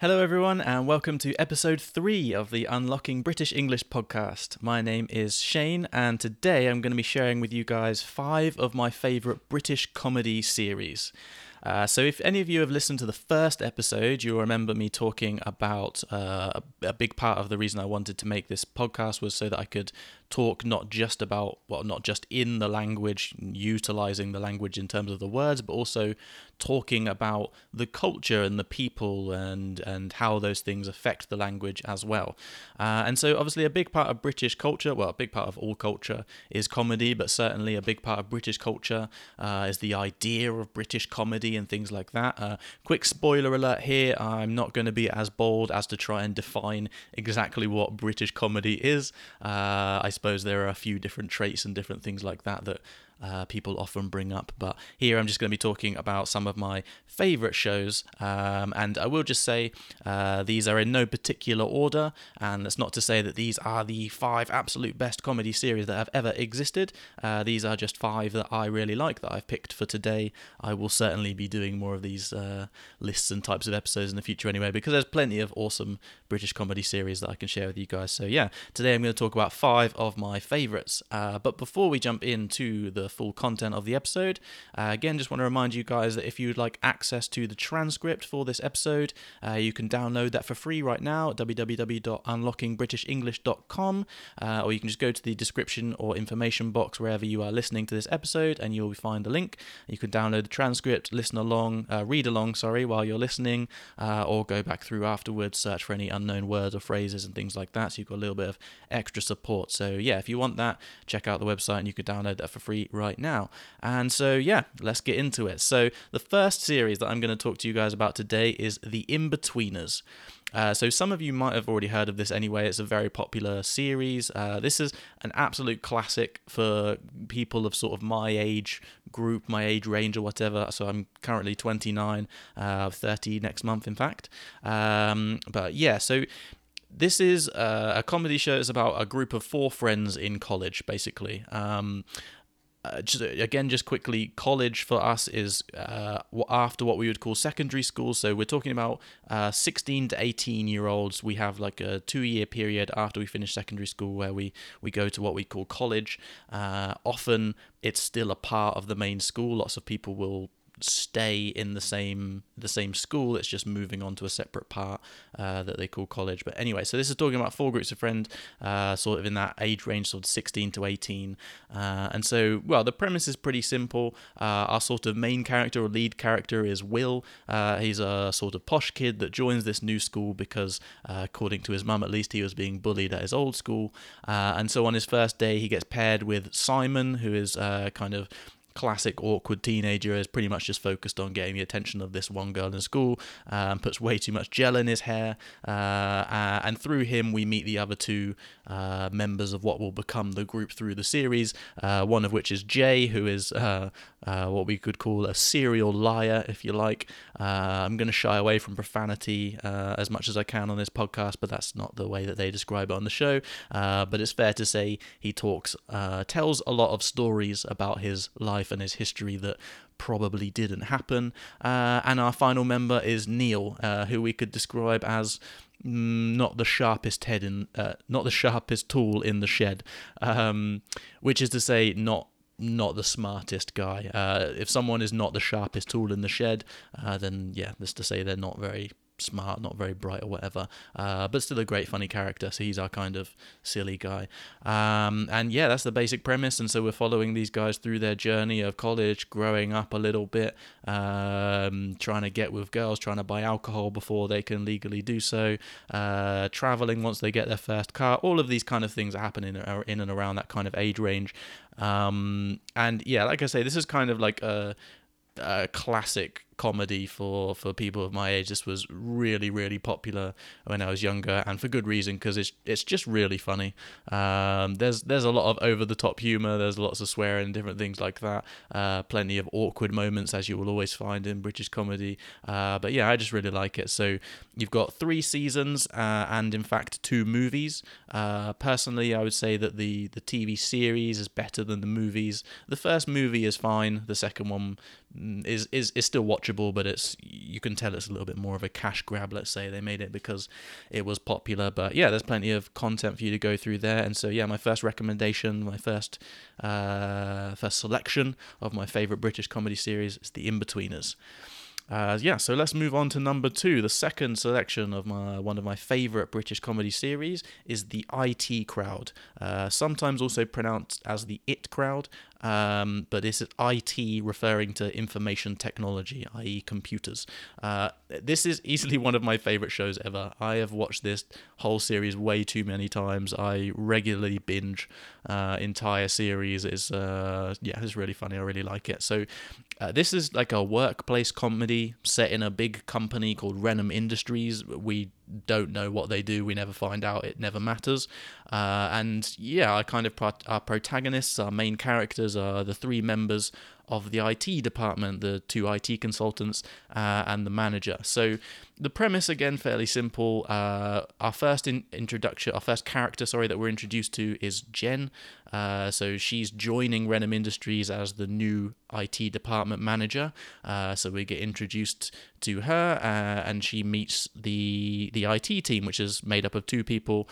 Hello, everyone, and welcome to episode three of the Unlocking British English podcast. My name is Shane, and today I'm going to be sharing with you guys five of my favourite British comedy series. Uh, so, if any of you have listened to the first episode, you'll remember me talking about uh, a, a big part of the reason I wanted to make this podcast was so that I could talk not just about, well, not just in the language, utilizing the language in terms of the words, but also talking about the culture and the people and and how those things affect the language as well. Uh, and so, obviously, a big part of British culture, well, a big part of all culture is comedy, but certainly a big part of British culture uh, is the idea of British comedy and things like that. Uh, quick spoiler alert here: I'm not going to be as bold as to try and define exactly what British comedy is. Uh, I suppose there are a few different traits and different things like that that uh, people often bring up. But here I'm just going to be talking about some of my favourite shows. Um, and I will just say uh, these are in no particular order. And that's not to say that these are the five absolute best comedy series that have ever existed. Uh, these are just five that I really like that I've picked for today. I will certainly be doing more of these uh, lists and types of episodes in the future anyway, because there's plenty of awesome British comedy series that I can share with you guys. So yeah, today I'm going to talk about five of my favourites. Uh, but before we jump into the full content of the episode. Uh, again, just want to remind you guys that if you'd like access to the transcript for this episode, uh, you can download that for free right now at www.unlockingbritishenglish.com, uh, or you can just go to the description or information box wherever you are listening to this episode, and you'll find a link. You can download the transcript, listen along, uh, read along, sorry, while you're listening, uh, or go back through afterwards, search for any unknown words or phrases and things like that. So you've got a little bit of extra support. So yeah, if you want that, check out the website and you can download that for free right now. And so, yeah, let's get into it. So, the first series that I'm going to talk to you guys about today is The Inbetweeners. Uh, so some of you might have already heard of this anyway. It's a very popular series. Uh, this is an absolute classic for people of sort of my age group, my age range, or whatever. So I'm currently 29, uh, 30 next month, in fact. Um, but yeah, so this is uh, a comedy show. It's about a group of four friends in college, basically. Um, uh, just, again, just quickly, college for us is uh, after what we would call secondary school. So we're talking about uh, 16 to 18 year olds. We have like a two year period after we finish secondary school where we, we go to what we call college. Uh, often it's still a part of the main school. Lots of people will stay in the same the same school. It's just moving on to a separate part uh, that they call college. But anyway, so this is talking about four groups of friends, uh, sort of in that age range, sort of 16 to 18. Uh, and so, well, the premise is pretty simple. Uh, our sort of main character or lead character is Will. Uh, he's a sort of posh kid that joins this new school because, uh, according to his mum at least, he was being bullied at his old school. and so on his first day, he gets paired with Simon, who is kind of classic awkward teenager is pretty much just focused on getting the attention of this one girl in school um, puts way too much gel in his hair uh, uh, and through him we meet the other two uh, members of what will become the group through the series uh, one of which is Jay who is uh, what we could call a serial liar if you like. I'm going to shy away from profanity as much as I can on this podcast but that's not the way that they describe it on the show. But it's fair to say he talks tells a lot of stories about his life life and his history that probably didn't happen. Uh, and our final member is Neil, uh, who we could describe as mm, not the sharpest head in, uh, not the sharpest tool in the shed, um, which is to say, not not the smartest guy. Uh, if someone is not the sharpest tool in the shed, uh, then yeah, that's to say they're not very smart, not very bright or whatever, uh, but still a great funny character. So he's our kind of silly guy. Um, and yeah, that's the basic premise. And so we're following these guys through their journey of college, growing up a little bit, um, trying to get with girls, trying to buy alcohol before they can legally do so, uh, traveling once they get their first car. All of these kind of things are happening in and around that kind of age range. Um, and yeah, like I say, this is kind of like a, a classic comedy for for people of my age. This was really really popular when I was younger, and for good reason because it's it's just really funny. Um, there's there's a lot of over the top humor. There's lots of swearing and different things like that. Uh, plenty of awkward moments as you will always find in British comedy. Uh, but yeah, I just really like it. So you've got three seasons uh, and in fact two movies. Uh, personally, I would say that the the TV series is better than the movies. The first movie is fine. The second one mm, is is is still watchable watchable, but it's you can tell it's a little bit more of a cash grab. Let's say they made it because it was popular, but yeah, there's plenty of content for you to go through there. And so yeah, my first recommendation, my first uh, first selection of my favorite British comedy series is The Inbetweeners. Uh, yeah, so let's move on to number two. The second selection of my one of my favorite British comedy series is the IT Crowd, uh, sometimes also pronounced as the It Crowd, um, but this is IT referring to information technology, i.e., computers. Uh, this is easily one of my favorite shows ever. I have watched this whole series way too many times. I regularly binge uh, entire series. It's uh, yeah, it's really funny. I really like it. So uh, this is like a workplace comedy set in a big company called Reynholm Industries. We don't know what they do. We never find out. It never matters. Uh, and yeah, our kind of pro- our protagonists, our main characters are the three members of the IT department, the two IT consultants, uh, and the manager. So the premise again fairly simple. Uh, our first in- introduction, our first character, sorry, that we're introduced to is Jen. Uh, so she's joining Reynholm Industries as the new IT department manager. Uh, so we get introduced to her, uh, and she meets the the IT team, which is made up of two people,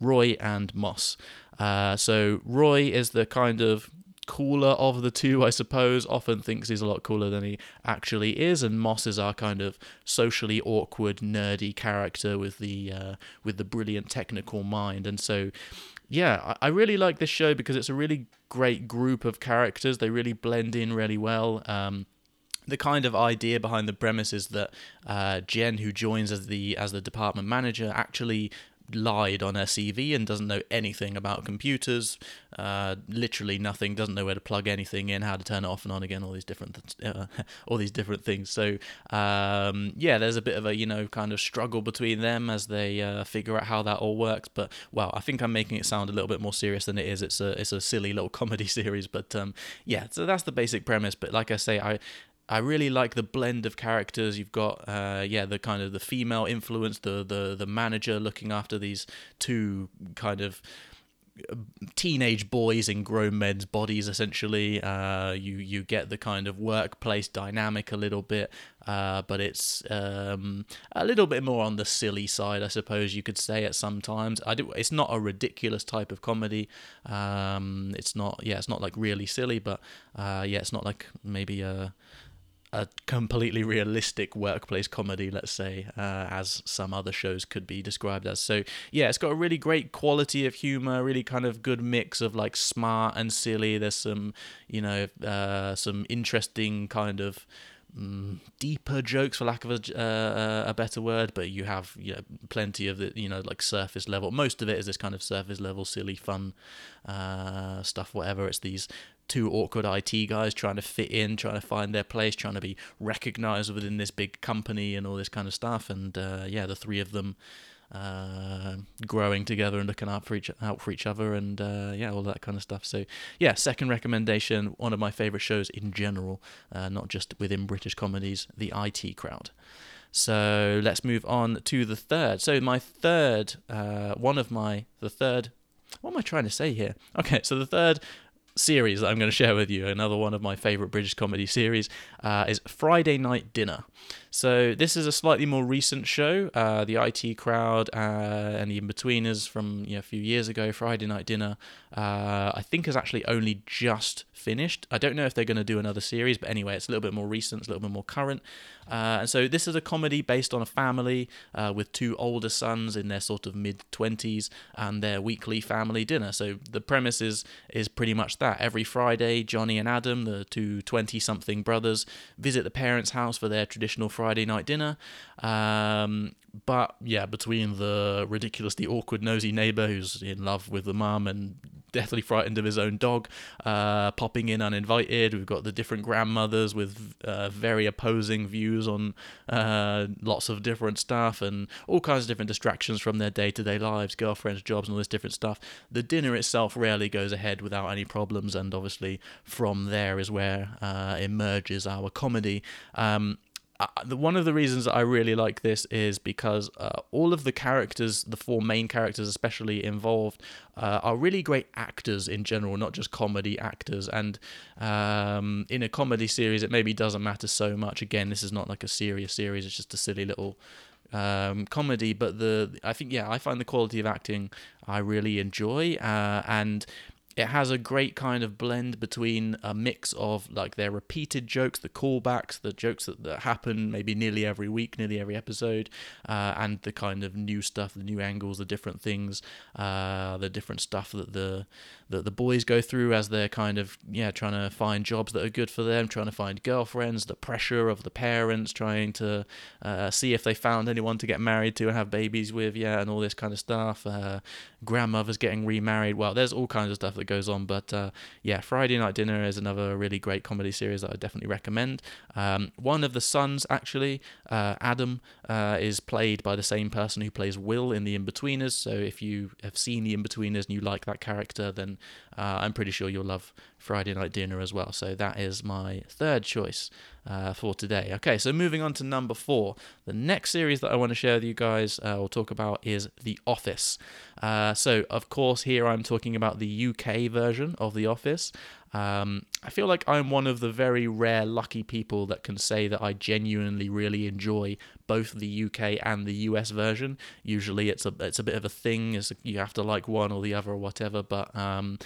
Roy and Moss. Uh, so Roy is the kind of cooler of the two, I suppose. Often thinks he's a lot cooler than he actually is, and Moss is our kind of socially awkward, nerdy character with the uh, with the brilliant technical mind. And so, yeah, I, I really like this show because it's a really great group of characters. They really blend in really well. Um, the kind of idea behind the premise is that uh, Jen, who joins as the as the department manager, actually lied on her CV and doesn't know anything about computers, uh, literally nothing, doesn't know where to plug anything in, how to turn it off and on again, all these different, uh, all these different things. So um, yeah, there's a bit of a you know kind of struggle between them as they uh, figure out how that all works. But well, I think I'm making it sound a little bit more serious than it is. It's a it's a silly little comedy series, but um, yeah, so that's the basic premise. But like I say, I I really like the blend of characters. You've got, uh, yeah, the kind of the female influence, the the the manager looking after these two kind of uh, teenage boys in grown men's bodies essentially. Uh, you you get the kind of workplace dynamic a little bit uh, but it's um, a little bit more on the silly side I suppose you could say at sometimes I do it's not a ridiculous type of comedy. Um, it's not yeah it's not like really silly but uh, yeah it's not like maybe a a completely realistic workplace comedy, let's say, uh, as some other shows could be described as. So, yeah, it's got a really great quality of humor, really kind of good mix of like smart and silly. There's some, you know, uh, some interesting kind of. Mm, deeper jokes, for lack of a, uh, a better word, but you have you know, plenty of the you know like surface level. Most of it is this kind of surface level, silly, fun uh, stuff. Whatever it's these two awkward IT guys trying to fit in, trying to find their place, trying to be recognized within this big company and all this kind of stuff. And uh, yeah, the three of them uh, growing together and looking out for each out for each other, and uh, yeah, all that kind of stuff. So yeah, second recommendation, one of my favorite shows in general, uh, not just within British comedies, the IT Crowd. So let's move on to the third. So my third, uh, one of my the third. What am I trying to say here? Okay, so the third series that I'm going to share with you, another one of my favorite British comedy series, uh, is Friday Night Dinner. So this is a slightly more recent show. Uh, the IT Crowd uh, and the Inbetweeners from you know, a few years ago, Friday Night Dinner, uh, I think has actually only just finished. I don't know if they're going to do another series, but anyway, it's a little bit more recent, it's a little bit more current. Uh, and so this is a comedy based on a family uh, with two older sons in their sort of mid 20s and their weekly family dinner. So the premise is, is pretty much that. Every Friday, Johnny and Adam, the two 20 something brothers, visit the parents' house for their traditional Friday night dinner. Um, but yeah, between the ridiculously awkward, nosy neighbor who's in love with the mum and deathly frightened of his own dog, uh, popping in uninvited. We've got the different grandmothers with uh, very opposing views on uh, lots of different stuff and all kinds of different distractions from their day to day lives, girlfriends, jobs, and all this different stuff. The dinner itself rarely goes ahead without any problems, and obviously from there is where uh, emerges our comedy. Um, the, one of the reasons I really like this is because uh, all of the characters, the four main characters especially involved, uh, are really great actors in general, not just comedy actors. And um, in a comedy series, it maybe doesn't matter so much. Again, this is not like a serious series; it's just a silly little um, comedy. But the I think yeah, I find the quality of acting I really enjoy, uh, and it has a great kind of blend between a mix of like their repeated jokes, the callbacks, the jokes that, that happen maybe nearly every week, nearly every episode, uh, and the kind of new stuff, the new angles, the different things, uh, the different stuff that the that the boys go through as they're kind of yeah trying to find jobs that are good for them, trying to find girlfriends, the pressure of the parents trying to uh, see if they found anyone to get married to and have babies with, yeah, and all this kind of stuff. Uh, grandmothers getting remarried. Well, there's all kinds of stuff that goes on. But uh, yeah, Friday Night Dinner is another really great comedy series that I definitely recommend. Um, one of the sons, actually, uh, Adam, uh, is played by the same person who plays Will in The Inbetweeners. So if you have seen The Inbetweeners and you like that character, then uh, I'm pretty sure you'll love Friday Night Dinner as well. So that is my third choice uh, for today. Okay, so moving on to number four. The next series that I want to share with you guys uh, or talk about is The Office. Uh, so, of course, here I'm talking about the UK version of The Office. Um, I feel like I'm one of the very rare lucky people that can say that I genuinely really enjoy both the UK and the US version. Usually, it's a it's a bit of a thing. It's, you have to like one or the other or whatever. But um,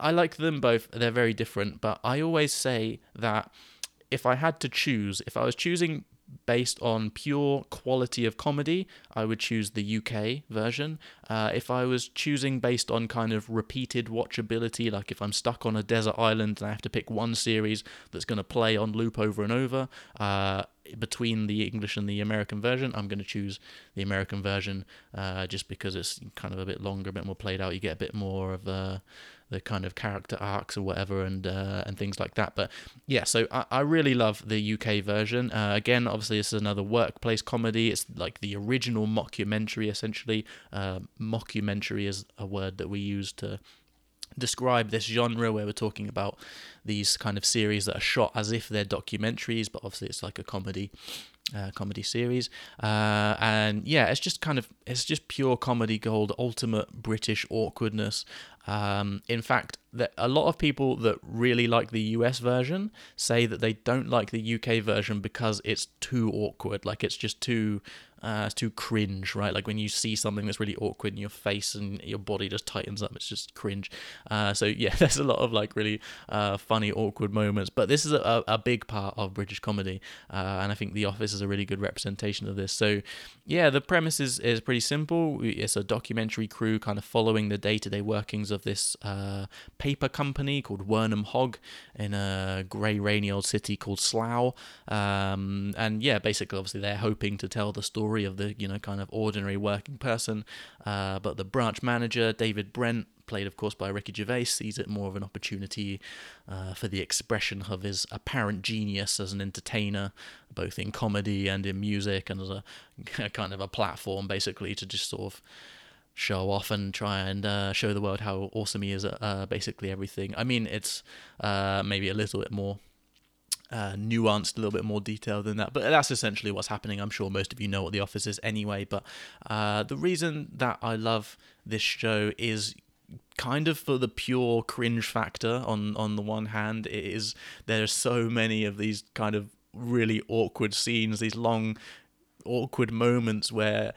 I like them both. They're very different. But I always say that if I had to choose, if I was choosing based on pure quality of comedy, I would choose the UK version. Uh, if I was choosing based on kind of repeated watchability, like if I'm stuck on a desert island and I have to pick one series that's going to play on loop over and over, uh, between the English and the American version, I'm going to choose the American version uh, just because it's kind of a bit longer, a bit more played out. You get a bit more of uh, the kind of character arcs or whatever and uh, and things like that. But yeah, so I, I really love the UK version. Uh, again, obviously, this is another workplace comedy. It's like the original mockumentary, essentially. Uh, mockumentary is a word that we use to describe this genre where we're talking about these kind of series that are shot as if they're documentaries, but obviously it's like a comedy. Uh, comedy series uh, and yeah it's just kind of it's just pure comedy gold ultimate british awkwardness um, in fact that a lot of people that really like the US version say that they don't like the UK version because it's too awkward like it's just too uh, too cringe, right? Like when you see something that's really awkward in your face and your body just tightens up, it's just cringe. Uh, so yeah, there's a lot of like really uh, funny, awkward moments. But this is a, a big part of British comedy, uh, and I think The Office is a really good representation of this. So yeah, the premise is, is pretty simple. It's a documentary crew kind of following the day-to-day workings of this uh, paper company called Wernham Hogg in a grey, rainy old city called Slough. Um, and yeah, basically, obviously, they're hoping to tell the story of the you know kind of ordinary working person. Uh, but the branch manager David Brent, played of course by Ricky Gervais, sees it more of an opportunity uh, for the expression of his apparent genius as an entertainer, both in comedy and in music, and as a, a kind of a platform basically to just sort of show off and try and uh, show the world how awesome he is at uh, basically everything. I mean, it's uh, maybe a little bit more uh, nuanced, a little bit more detailed than that. But that's essentially what's happening. I'm sure most of you know what The Office is anyway. But uh, the reason that I love this show is kind of for the pure cringe factor on on the one hand it is there are so many of these kind of really awkward scenes these long awkward moments where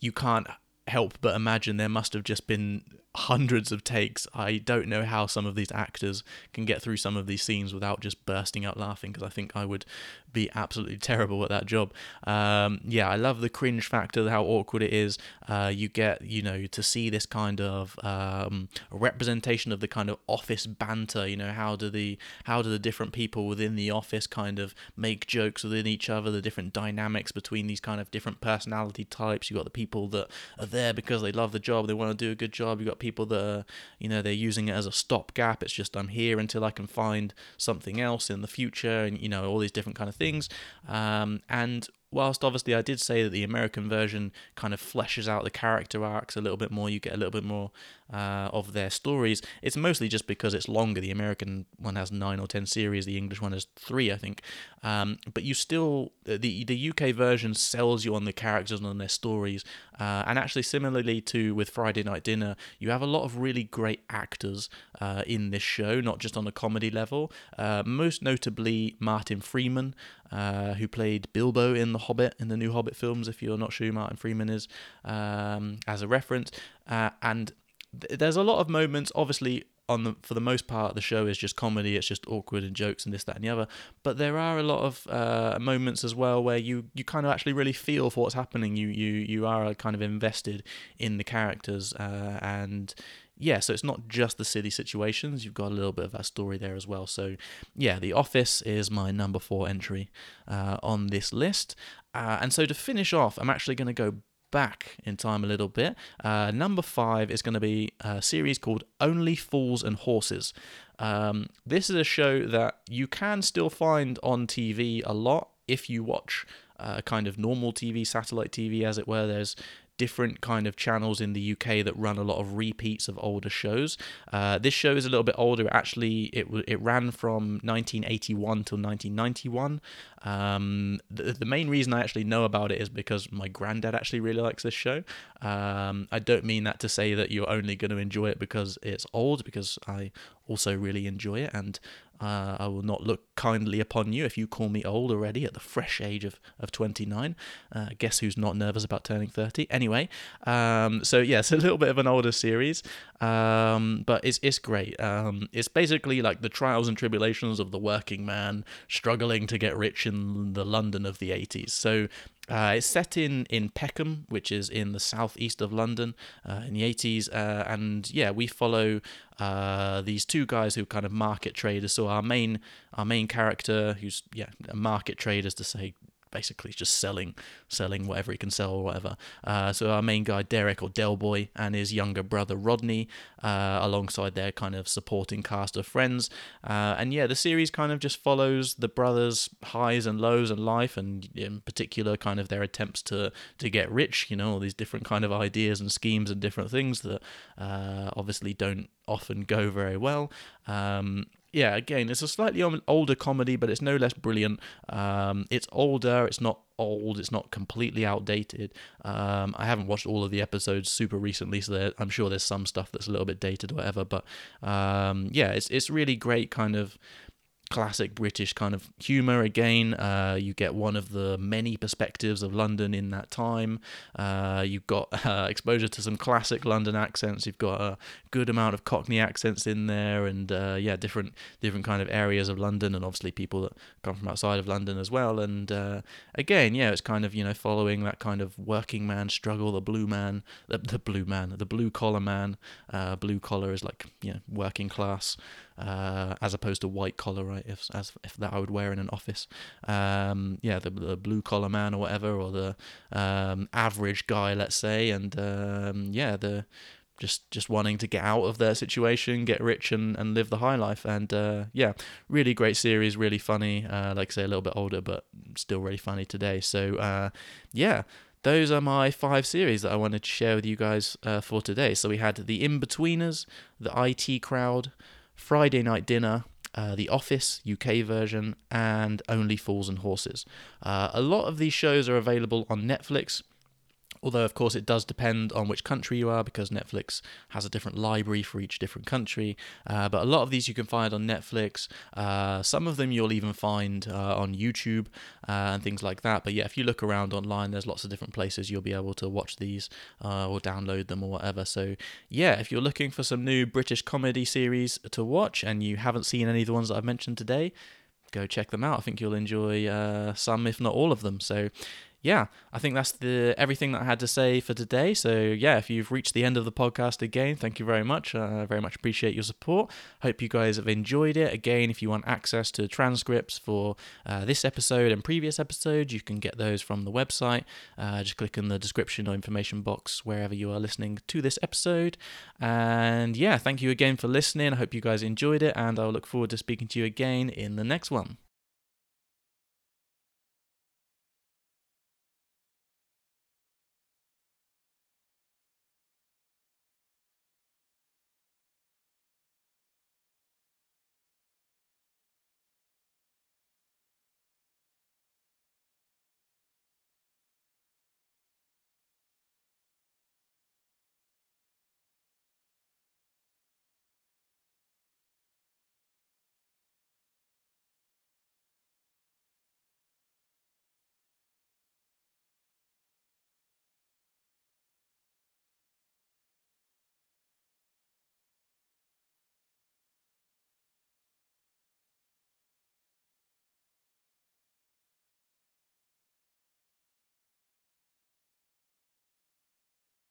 you can't help but imagine there must have just been hundreds of takes. I don't know how some of these actors can get through some of these scenes without just bursting out laughing because I think I would be absolutely terrible at that job. Um, yeah, I love the cringe factor, how awkward it is. Uh, you get, you know, to see this kind of um, representation of the kind of office banter. You know, how do the how do the different people within the office kind of make jokes within each other? The different dynamics between these kind of different personality types. You got the people that are there because they love the job, they want to do a good job. You got people that are, you know, they're using it as a stopgap. It's just I'm here until I can find something else in the future, and you know, all these different kind of things. Um, and whilst obviously I did say that the American version kind of fleshes out the character arcs a little bit more, you get a little bit more uh, of their stories. It's mostly just because it's longer. The American one has nine or ten series. The English one has three, I think. Um, but you still the the UK version sells you on the characters and on their stories. Uh, and actually, similarly to with Friday Night Dinner, you have a lot of really great actors uh, in this show, not just on a comedy level. Uh, most notably, Martin Freeman, uh, who played Bilbo in The Hobbit in the new Hobbit films. If you're not sure Martin Freeman is, um, as a reference, uh, and th- there's a lot of moments, obviously. On the, for the most part, the show is just comedy. It's just awkward and jokes and this, that, and the other. But there are a lot of uh, moments as well where you, you kind of actually really feel for what's happening. You you you are kind of invested in the characters, uh, and yeah, so it's not just the silly situations. You've got a little bit of that story there as well. So yeah, The Office is my number four entry uh, on this list. Uh, and so to finish off, I'm actually going to go back in time a little bit. Uh, number five is going to be a series called Only Fools and Horses. Um, this is a show that you can still find on TV a lot if you watch uh, kind of normal TV, satellite TV, as it were. There's different kind of channels in the UK that run a lot of repeats of older shows. Uh, this show is a little bit older. Actually, it it ran from 1981 till 1991. Um, the, the main reason I actually know about it is because my granddad actually really likes this show. Um, I don't mean that to say that you're only going to enjoy it because it's old, because I also really enjoy it, and uh, I will not look kindly upon you if you call me old already at the fresh age of, of 29. Uh, guess who's not nervous about turning 30? Anyway, um, so yeah, a little bit of an older series, um, but it's, it's great. Um, it's basically like the trials and tribulations of the working man struggling to get rich in the London of the 80s. So uh, it's set in, in Peckham, which is in the southeast of London uh, in the 80s. Uh, and yeah, we follow uh, these two guys who are kind of market traders. So our main our main character, who's yeah a market trader, is to say basically just selling selling whatever he can sell or whatever. Uh, so our main guy Derek or Del Boy and his younger brother Rodney, uh, alongside their kind of supporting cast of friends. Uh, and yeah, the series kind of just follows the brothers' highs and lows in life, and in particular, kind of their attempts to to get rich. You know, all these different kind of ideas and schemes and different things that uh, obviously don't often go very well. Um, yeah, again, it's a slightly older comedy, but it's no less brilliant. Um, it's older, it's not old, it's not completely outdated. Um, I haven't watched all of the episodes super recently, so I'm sure there's some stuff that's a little bit dated or whatever. But um, yeah, it's it's really great kind of classic British kind of humour again. Uh, you get one of the many perspectives of London in that time. Uh, you've got uh, exposure to some classic London accents. You've got a good amount of Cockney accents in there, and uh, yeah, different different kind of areas of London, and obviously people that come from outside of London as well. And uh, again, yeah, it's kind of you know following that kind of working man struggle, the blue man, the, the blue man, the blue collar man. Uh, blue collar is like you know working class uh, as opposed to white collar, right? If as if that I would wear in an office. Um, yeah, the, the blue collar man or whatever, or the um, average guy, let's say, and um, yeah, the just just wanting to get out of their situation, get rich, and, and live the high life. And uh, yeah, really great series, really funny. Uh, like I say, a little bit older, but still really funny today. So uh, yeah, those are my five series that I wanted to share with you guys uh, for today. So we had the Inbetweeners, the IT Crowd, Friday Night Dinner, uh, The Office UK version, and Only Fools and Horses. Uh, a lot of these shows are available on Netflix. Although, of course, it does depend on which country you are because Netflix has a different library for each different country. Uh, but a lot of these you can find on Netflix. Uh, some of them you'll even find uh, on YouTube uh, and things like that. But yeah, if you look around online, there's lots of different places you'll be able to watch these uh, or download them or whatever. So yeah, if you're looking for some new British comedy series to watch and you haven't seen any of the ones that I've mentioned today, go check them out. I think you'll enjoy uh, some, if not all of them. So yeah, I think that's the everything that I had to say for today. So yeah, if you've reached the end of the podcast again, thank you very much. Uh, I uh, very much appreciate your support. Hope you guys have enjoyed it. Again, if you want access to transcripts for uh, this episode and previous episodes, you can get those from the website. Uh, just click in the description or information box wherever you are listening to this episode. And yeah, thank you again for listening. I hope you guys enjoyed it, and I'll look forward to speaking to you again in the next one.